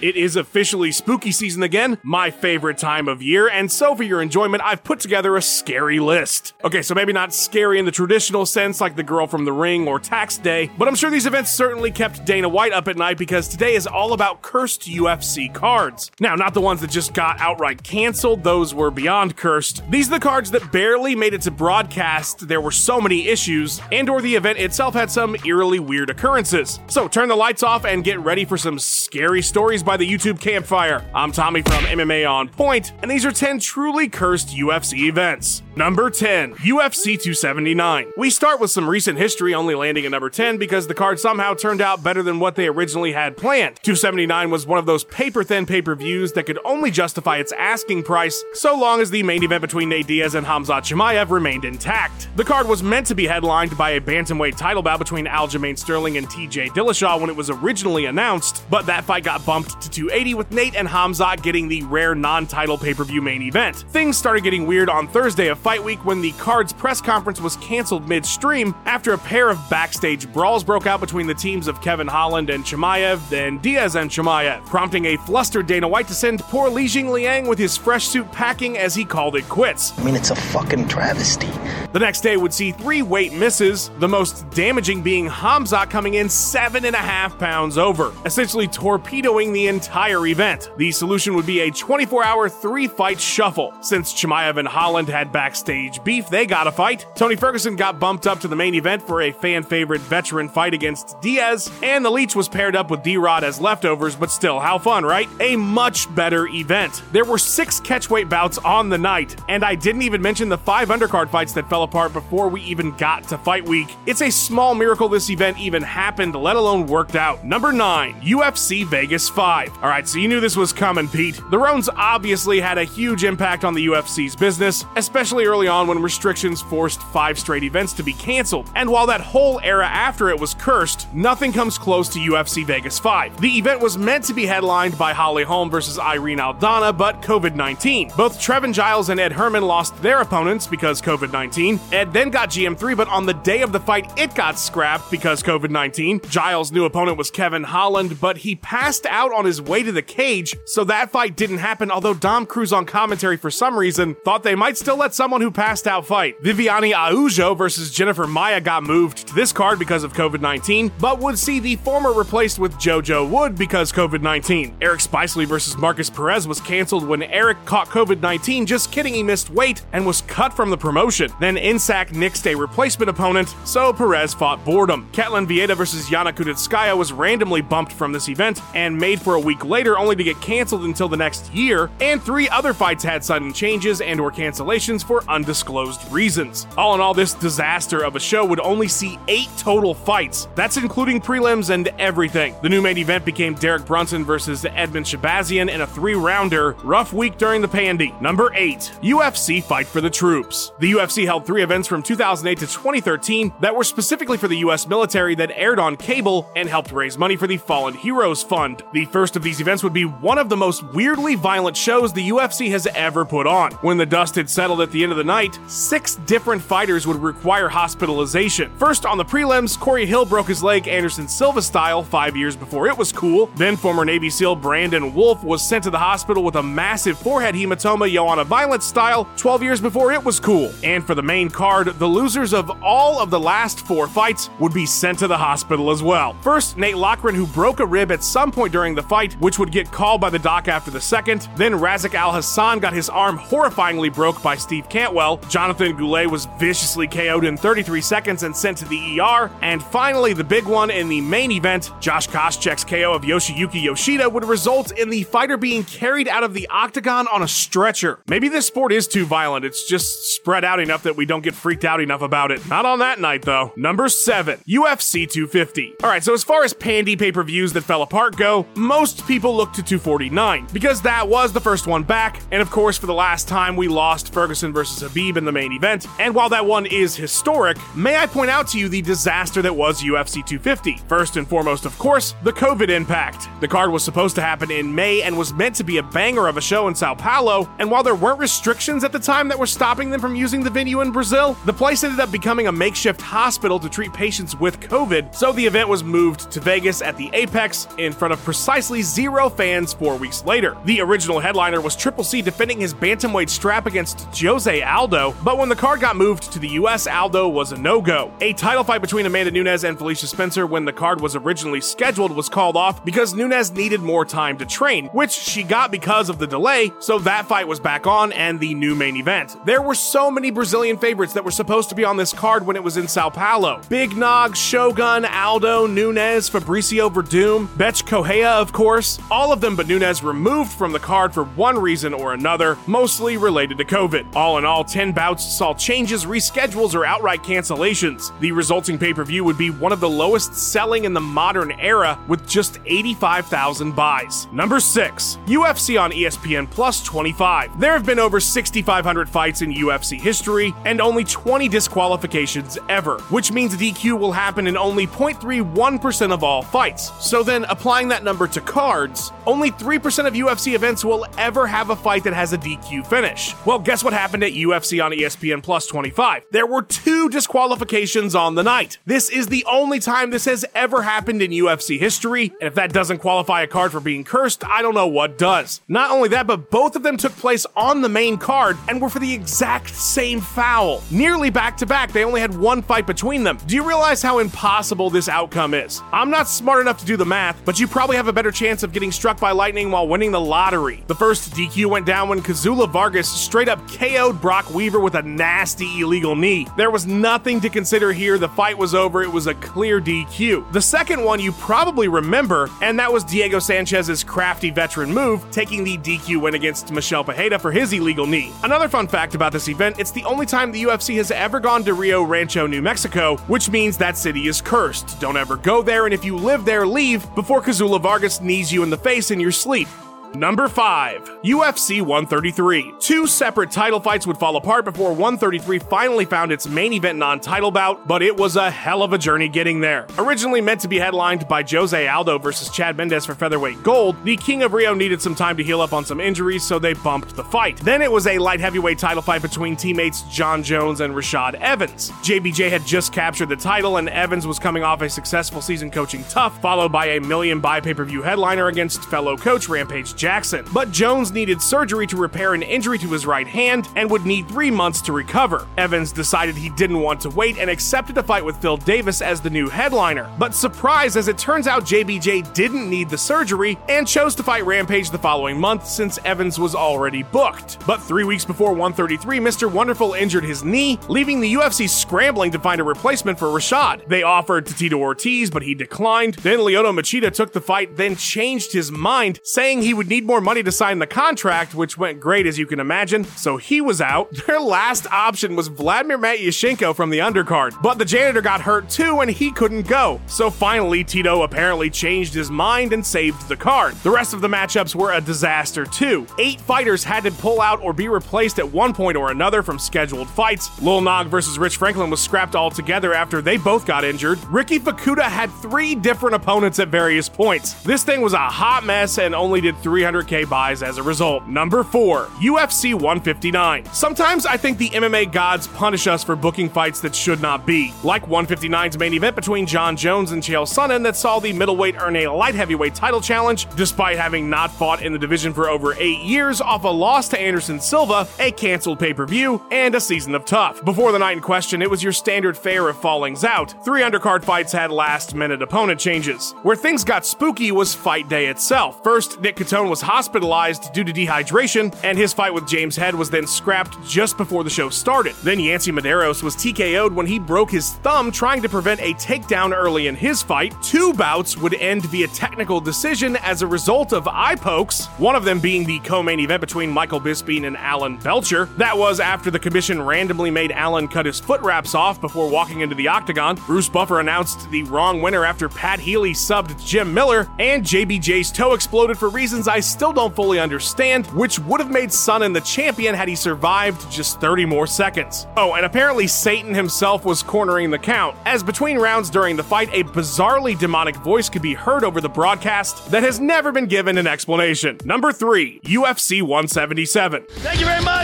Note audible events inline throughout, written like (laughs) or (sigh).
It is officially spooky season again, my favorite time of year, and so for your enjoyment, I've put together a scary list. Okay, so maybe not scary in the traditional sense like The Girl from the Ring or Tax Day, but I'm sure these events certainly kept Dana White up at night because today is all about cursed UFC cards. Now, not the ones that just got outright canceled, those were beyond cursed. These are the cards that barely made it to broadcast, there were so many issues, and or the event itself had some eerily weird occurrences. So turn the lights off and get ready for some scary stories by the YouTube campfire. I'm Tommy from MMA On Point, and these are 10 truly cursed UFC events. Number 10, UFC 279. We start with some recent history, only landing at number 10 because the card somehow turned out better than what they originally had planned. 279 was one of those paper thin pay per views that could only justify its asking price so long as the main event between Nate Diaz and Hamzat Chimaev remained intact. The card was meant to be headlined by a bantamweight title bout between Aljamain Sterling and TJ Dillashaw when it was originally announced, but that fight got bumped to 280 with Nate and Hamzat getting the rare non title pay per view main event. Things started getting weird on Thursday of Fight Week when the card's press conference was canceled midstream after a pair of backstage brawls broke out between the teams of Kevin Holland and Chimaev, then Diaz and Chimaev, prompting a flustered Dana White to send poor Li Jingliang with his fresh suit packing as he called it quits. I mean, it's a fucking travesty. The next day would see three weight misses, the most damaging being Hamzat coming in seven and a half pounds over, essentially torpedoing the entire event. The solution would be a 24 hour three fight shuffle. Since Chimaev and Holland had backstage beef, they got a fight. Tony Ferguson got bumped up to the main event for a fan favorite veteran fight against Diaz, and the Leech was paired up with D Rod as leftovers, but still, how fun, right? A much better event. There were six catchweight bouts on the night, and I didn't even mention the five undercard fights that fell apart before we even got to fight week. It's a small miracle this event even happened, let alone worked out. Number 9, UFC Vegas 5. Alright, so you knew this was coming, Pete. The Rones obviously had a huge impact on the UFC's business, especially early on when restrictions forced five straight events to be canceled. And while that whole era after it was cursed, nothing comes close to UFC Vegas 5. The event was meant to be headlined by Holly Holm versus Irene Aldana, but COVID 19. Both Trevin Giles and Ed Herman lost their opponents because COVID 19. Ed then got GM3, but on the day of the fight, it got scrapped because COVID 19. Giles' new opponent was Kevin Holland, but he passed out on his way to the cage, so that fight didn't happen. Although Dom Cruz on commentary for some reason thought they might still let someone who passed out fight. Viviani Aujo versus Jennifer Maia got moved to this card because of COVID 19, but would see the former replaced with JoJo Wood because COVID 19. Eric Spicely versus Markus Perez was canceled when Eric caught COVID 19. Just kidding, he missed weight and was cut from the promotion. Then Insac nixed a replacement opponent, so Perez fought boredom. Ketlen Vieira versus Yana Kunitskaya was randomly bumped from this event and made for a week later, only to get canceled until the next year. And three other fights had sudden changes and or cancellations for undisclosed reasons. All in all, this disaster of a show would only see eight total fights. That's including prelims and everything. The new main event became Derek Brunson versus Edmen Shahbazyan in a three-rounder. Rough week during the pandy. Number eight, UFC Fight for the Troops. The UFC held three events from 2008 to 2013 that were specifically for the US military that aired on cable and helped raise money for the Fallen Heroes Fund. The first of these events would be one of the most weirdly violent shows the UFC has ever put on. When the dust had settled at the end of the night, six different fighters would require hospitalization. First, on the prelims, Corey Hill broke his leg Anderson Silva style five years before it was cool. Then, former Navy SEAL Brandon Wolff was sent to the hospital with a massive forehead hematoma Joanna Violent style 12 years before it was cool. And for the main card, the losers of all of the last four fights would be sent to the hospital as well. First, Nate Loughran, who broke a rib at some point during the fight, which would get called by the doc after the second. Then Razak Al-Hassan got his arm horrifyingly broke by Steve Cantwell. Jonathan Goulet was viciously KO'd in 33 seconds and sent to the ER. And finally, the big one in the main event, Josh Koscheck's KO of Yoshiyuki Yoshida would result in the fighter being carried out of the octagon on a stretcher. Maybe this sport is too violent. It's just spread out enough that we don't get freaked out enough about it. Not on that night, though. Number 7, UFC 250. Alright, so as far as pandy pay per views that fell apart go, most people look to 249 because that was the first one back, and of course, for the last time, we lost Ferguson versus versus Khabib in the main event, and while that one is historic, may I point out to you the disaster that was UFC 250? First and foremost, of course, the COVID impact. The card was supposed to happen in May and was meant to be a banger of a show in Sao Paulo, and while there weren't restrictions at the time that were stopping them from using the venue in Brazil, the place ended up becoming a makeshift hospital to treat patients with COVID, so the event was moved to Vegas at the Apex in front of precisely zero fans four weeks later. The original headliner was Triple C defending his bantamweight strap against Jose Aldo, but when the card got moved to the US, Aldo was a no go. A title fight between Amanda Nunes and Felicia Spencer when the card was originally scheduled was called off because Nunes needed more time to train, which she got because of the delay, so that fight was back on and the new main event. There were so many Brazilian favorites that were supposed to be on this card when it was in Sao Paulo. Big Nog, Shogun, Aldo, Nunes, Fabricio Werdum, Bethe Correia, of course, all of them but Nunes removed from the card for one reason or another, mostly related to COVID. All in all, 10 bouts saw changes, reschedules, or outright cancellations. The resulting pay per view would be one of the lowest selling in the modern era, with just 85,000 buys. Number 6, UFC on ESPN Plus 25. There have been over 6,500 fights in UFC history, and only 20 disqualifications ever, which means DQ will happen in only 0.31% of all fights. So then, applying that number to cards, only 3% of UFC events will ever have a fight that has a DQ finish. Well, guess what happened at UFC on ESPN Plus 25? There were two disqualifications on the night. This is the only time this has ever happened in UFC history, and if that doesn't qualify a card for being cursed, I don't know what does. Not only that, but both of them took place on the main card and were for the exact same foul. Nearly back to back, they only had one fight between them. Do you realize how impossible this outcome is? I'm not smart enough to do the math, but you probably have a better chance of getting struck by lightning while winning the lottery. The first DQ went down when Kazula Vargas straight up KO'd Brock Weaver with a nasty illegal knee. There was nothing to consider here, the fight was over, it was a clear DQ. The second one you probably remember, and that was Diego Sanchez's crafty veteran move, taking the DQ win against Michel Pereira for his illegal knee. Another fun fact about this event, it's the only time the UFC has ever gone to Rio Rancho, New Mexico, which means that city is cursed. Don't ever go there, and if you live there, leave before Kazula Vargas knees you in the face in your sleep. Number 5, UFC 133. Two separate title fights would fall apart before 133 finally found its main event non title bout, but it was a hell of a journey getting there. Originally meant to be headlined by Jose Aldo versus Chad Mendes for featherweight gold, the King of Rio needed some time to heal up on some injuries, so they bumped the fight. Then it was a light heavyweight title fight between teammates Jon Jones and Rashad Evans. JBJ had just captured the title, and Evans was coming off a successful season coaching TUF, followed by a million buy pay per view headliner against fellow coach Rampage Jackson. But Jones needed surgery to repair an injury to his right hand and would need three months to recover. Evans decided he didn't want to wait and accepted a fight with Phil Davis as the new headliner. But surprise, as it turns out, JBJ didn't need the surgery and chose to fight Rampage the following month since Evans was already booked. But three weeks before 133, Mr. Wonderful injured his knee, leaving the UFC scrambling to find a replacement for Rashad. They offered to Tito Ortiz, but he declined. Then Lyoto Machida took the fight, then changed his mind, saying he would need more money to sign the contract, which went great as you can imagine, so he was out. (laughs) Their last option was Vladimir Matyushenko from the undercard, but the janitor got hurt too and he couldn't go. So finally, Tito apparently changed his mind and saved the card. The rest of the matchups were a disaster too. Eight fighters had to pull out or be replaced at one point or another from scheduled fights. Lil Nog versus Rich Franklin was scrapped altogether after they both got injured. Riki Fukuda had three different opponents at various points. This thing was a hot mess and only did 300k buys as a result. Number 4, UFC 159. Sometimes I think the MMA gods punish us for booking fights that should not be. Like 159's main event between Jon Jones and Chael Sonnen that saw the middleweight earn a light heavyweight title challenge despite having not fought in the division for over 8 years off a loss to Anderson Silva, a canceled pay-per-view, and a season of TUF. Before the night in question, it was your standard fare of fallings out. Three undercard fights had last-minute opponent changes. Where things got spooky was fight day itself. First, Nick Catone was hospitalized due to dehydration, and his fight with James Head was then scrapped just before the show started. Then Yancy Medeiros was TKO'd when he broke his thumb trying to prevent a takedown early in his fight. Two bouts would end via technical decision as a result of eye pokes, one of them being the co-main event between Michael Bisping and Alan Belcher. That was after the commission randomly made Alan cut his foot wraps off before walking into the octagon. Bruce Buffer announced the wrong winner after Pat Healy subbed Jim Miller, and JBJ's toe exploded for reasons I I still don't fully understand, which would have made Sonnen the champion had he survived just 30 more seconds. Oh, and apparently Satan himself was cornering the count, as between rounds during the fight, a bizarrely demonic voice could be heard over the broadcast that has never been given an explanation. Number 3, UFC 177. Thank you very much.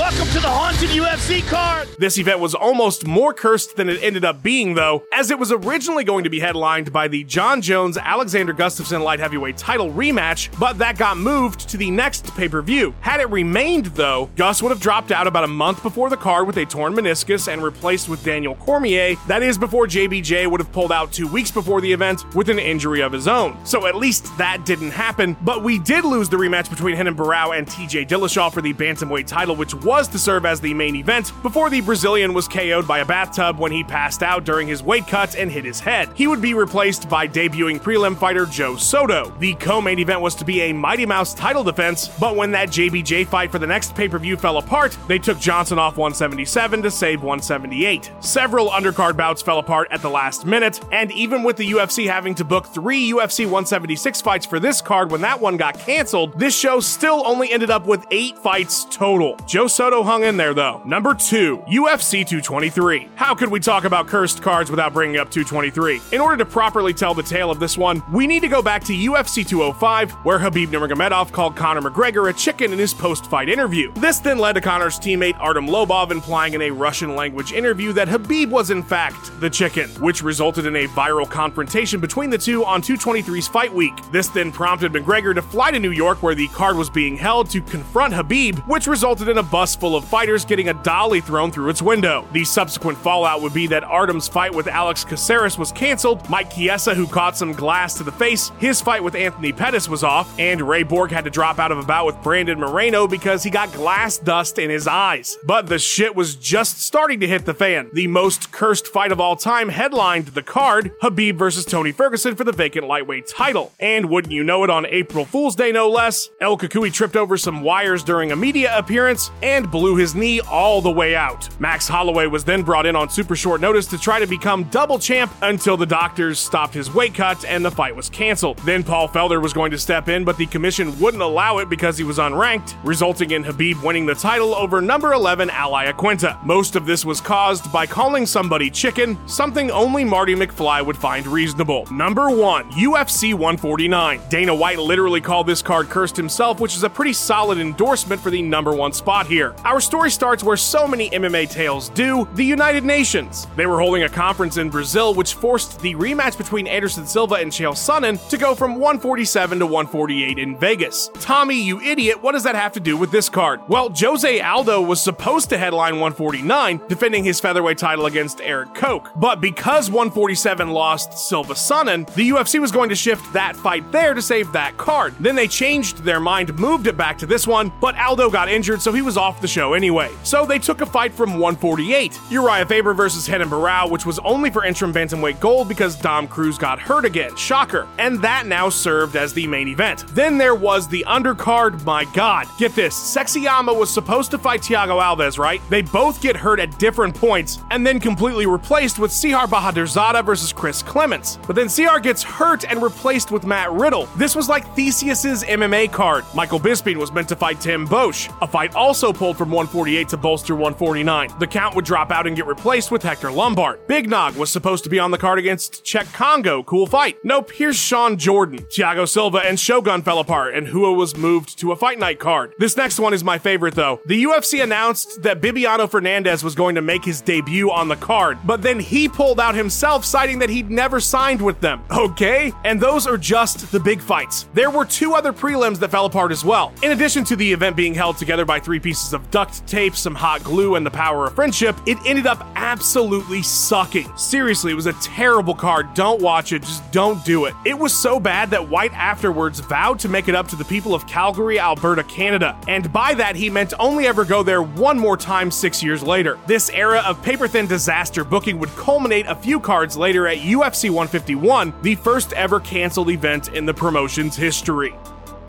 Welcome to the Haunted UFC card. This event was almost more cursed than it ended up being, though, as it was originally going to be headlined by the Jon Jones Alexander Gustafsson light heavyweight title rematch, but that got moved to the next pay per view. Had it remained, though, Gus would have dropped out about a month before the card with a torn meniscus and replaced with Daniel Cormier. That is before JBJ would have pulled out two weeks before the event with an injury of his own. So at least that didn't happen, but we did lose the rematch between Renan Barão and TJ Dillashaw for the bantamweight title, which was to serve as the main event before the Brazilian was KO'd by a bathtub when he passed out during his weight cut and hit his head. He would be replaced by debuting prelim fighter Joe Soto. The co-main event was to be a Mighty Mouse title defense, but when that JBJ fight for the next pay-per-view fell apart, they took Johnson off 177 to save 178. Several undercard bouts fell apart at the last minute, and even with the UFC having to book three UFC 176 fights for this card when that one got canceled, this show still only ended up with eight fights total. Joe Soto hung in there though. Number two, UFC 223. How could we talk about cursed cards without bringing up 223? In order to properly tell the tale of this one, we need to go back to UFC 205, where Khabib Nurmagomedov called Conor McGregor a chicken in his post-fight interview. This then led to Conor's teammate Artem Lobov implying in a Russian language interview that Khabib was in fact the chicken, which resulted in a viral confrontation between the two on 223's fight week. This then prompted McGregor to fly to New York where the card was being held to confront Khabib, which resulted in a bus full of fighters getting a dolly thrown through its window. The subsequent fallout would be that Artem's fight with Alex Caceres was canceled, Mike Chiesa, who caught some glass to the face, his fight with Anthony Pettis was off, and Ray Borg had to drop out of a bout with Brandon Moreno because he got glass dust in his eyes. But the shit was just starting to hit the fan. The most cursed fight of all time headlined the card Khabib versus Tony Ferguson for the vacant lightweight title. And wouldn't you know it, on April Fool's Day no less, El Cucuy tripped over some wires during a media appearance and blew his knee all the way out. Max Holloway was then brought in on super short notice to try to become double champ until the doctors stopped his weight cut and the fight was canceled. Then Paul Felder was going to step in, but the commission wouldn't allow it because he was unranked, resulting in Khabib winning the title over number 11 Al Iaquinta. Most of this was caused by calling somebody chicken, something only Marty McFly would find reasonable. Number 1, UFC 149. Dana White literally called this card cursed himself, which is a pretty solid endorsement for the number 1 spot here. Our story starts where so many MMA tales do, the United Nations. They were holding a conference in Brazil which forced the rematch between Anderson Silva and Chael Sonnen to go from 147 to 148 in Vegas. Tommy, you idiot, what does that have to do with this card? Well, Jose Aldo was supposed to headline 149, defending his featherweight title against Erik Koch. But because 147 lost Silva Sonnen, the UFC was going to shift that fight there to save that card. Then they changed their mind, moved it back to this one, but Aldo got injured, so he was off the show anyway. So they took a fight from 148, Urijah Faber versus Renan Barão, which was only for interim bantamweight gold because Dom Cruz got hurt again. Shocker. And that now served as the main event. Then there was the undercard. My God, get this: Sexyama was supposed to fight Thiago Alves, right? They both get hurt at different points, and then completely replaced with Siyar Bahadurzada versus Chris Clements. But then Siyar gets hurt and replaced with Matt Riddle. This was like Theseus's MMA card. Michael Bisping was meant to fight Tim Boetsch, a fight also pulled from 148 to bolster 149. The count would drop out and get replaced with Hector Lombard. Big Nog was supposed to be on the card against Cheick Kongo. Cool fight. Nope, here's Shawn Jordan. Thiago Silva and Shogun fell apart, and Hua was moved to a fight night card. This next one is my favorite though. The UFC announced that Bibiano Fernandes was going to make his debut on the card, but then he pulled out himself, citing that he'd never signed with them. (laughs) Okay? And those are just the big fights. There were two other prelims that fell apart as well. In addition to the event being held together by three pieces of duct tape, some hot glue, and the power of friendship, it ended up absolutely sucking. Seriously, it was a terrible card. Don't watch it, just don't do it. It was so bad that White afterwards vowed to make it up to the people of Calgary, Alberta, Canada. And by that, he meant only ever go there one more time six years later. This era of paper thin disaster booking would culminate a few cards later at UFC 151, the first ever canceled event in the promotion's history.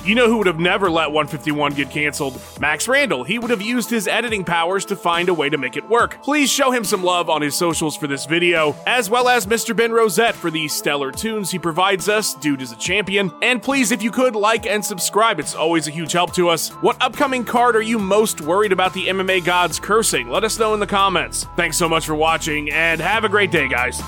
You know who would have never let 151 get canceled? Max Randall. He would have used his editing powers to find a way to make it work. Please show him some love on his socials for this video, as well as Mr. Ben Rosette for the stellar tunes he provides us. Dude is a champion. And please, if you could, like and subscribe. It's always a huge help to us. What upcoming card are you most worried about the MMA gods cursing? Let us know in the comments. Thanks so much for watching, and have a great day, guys.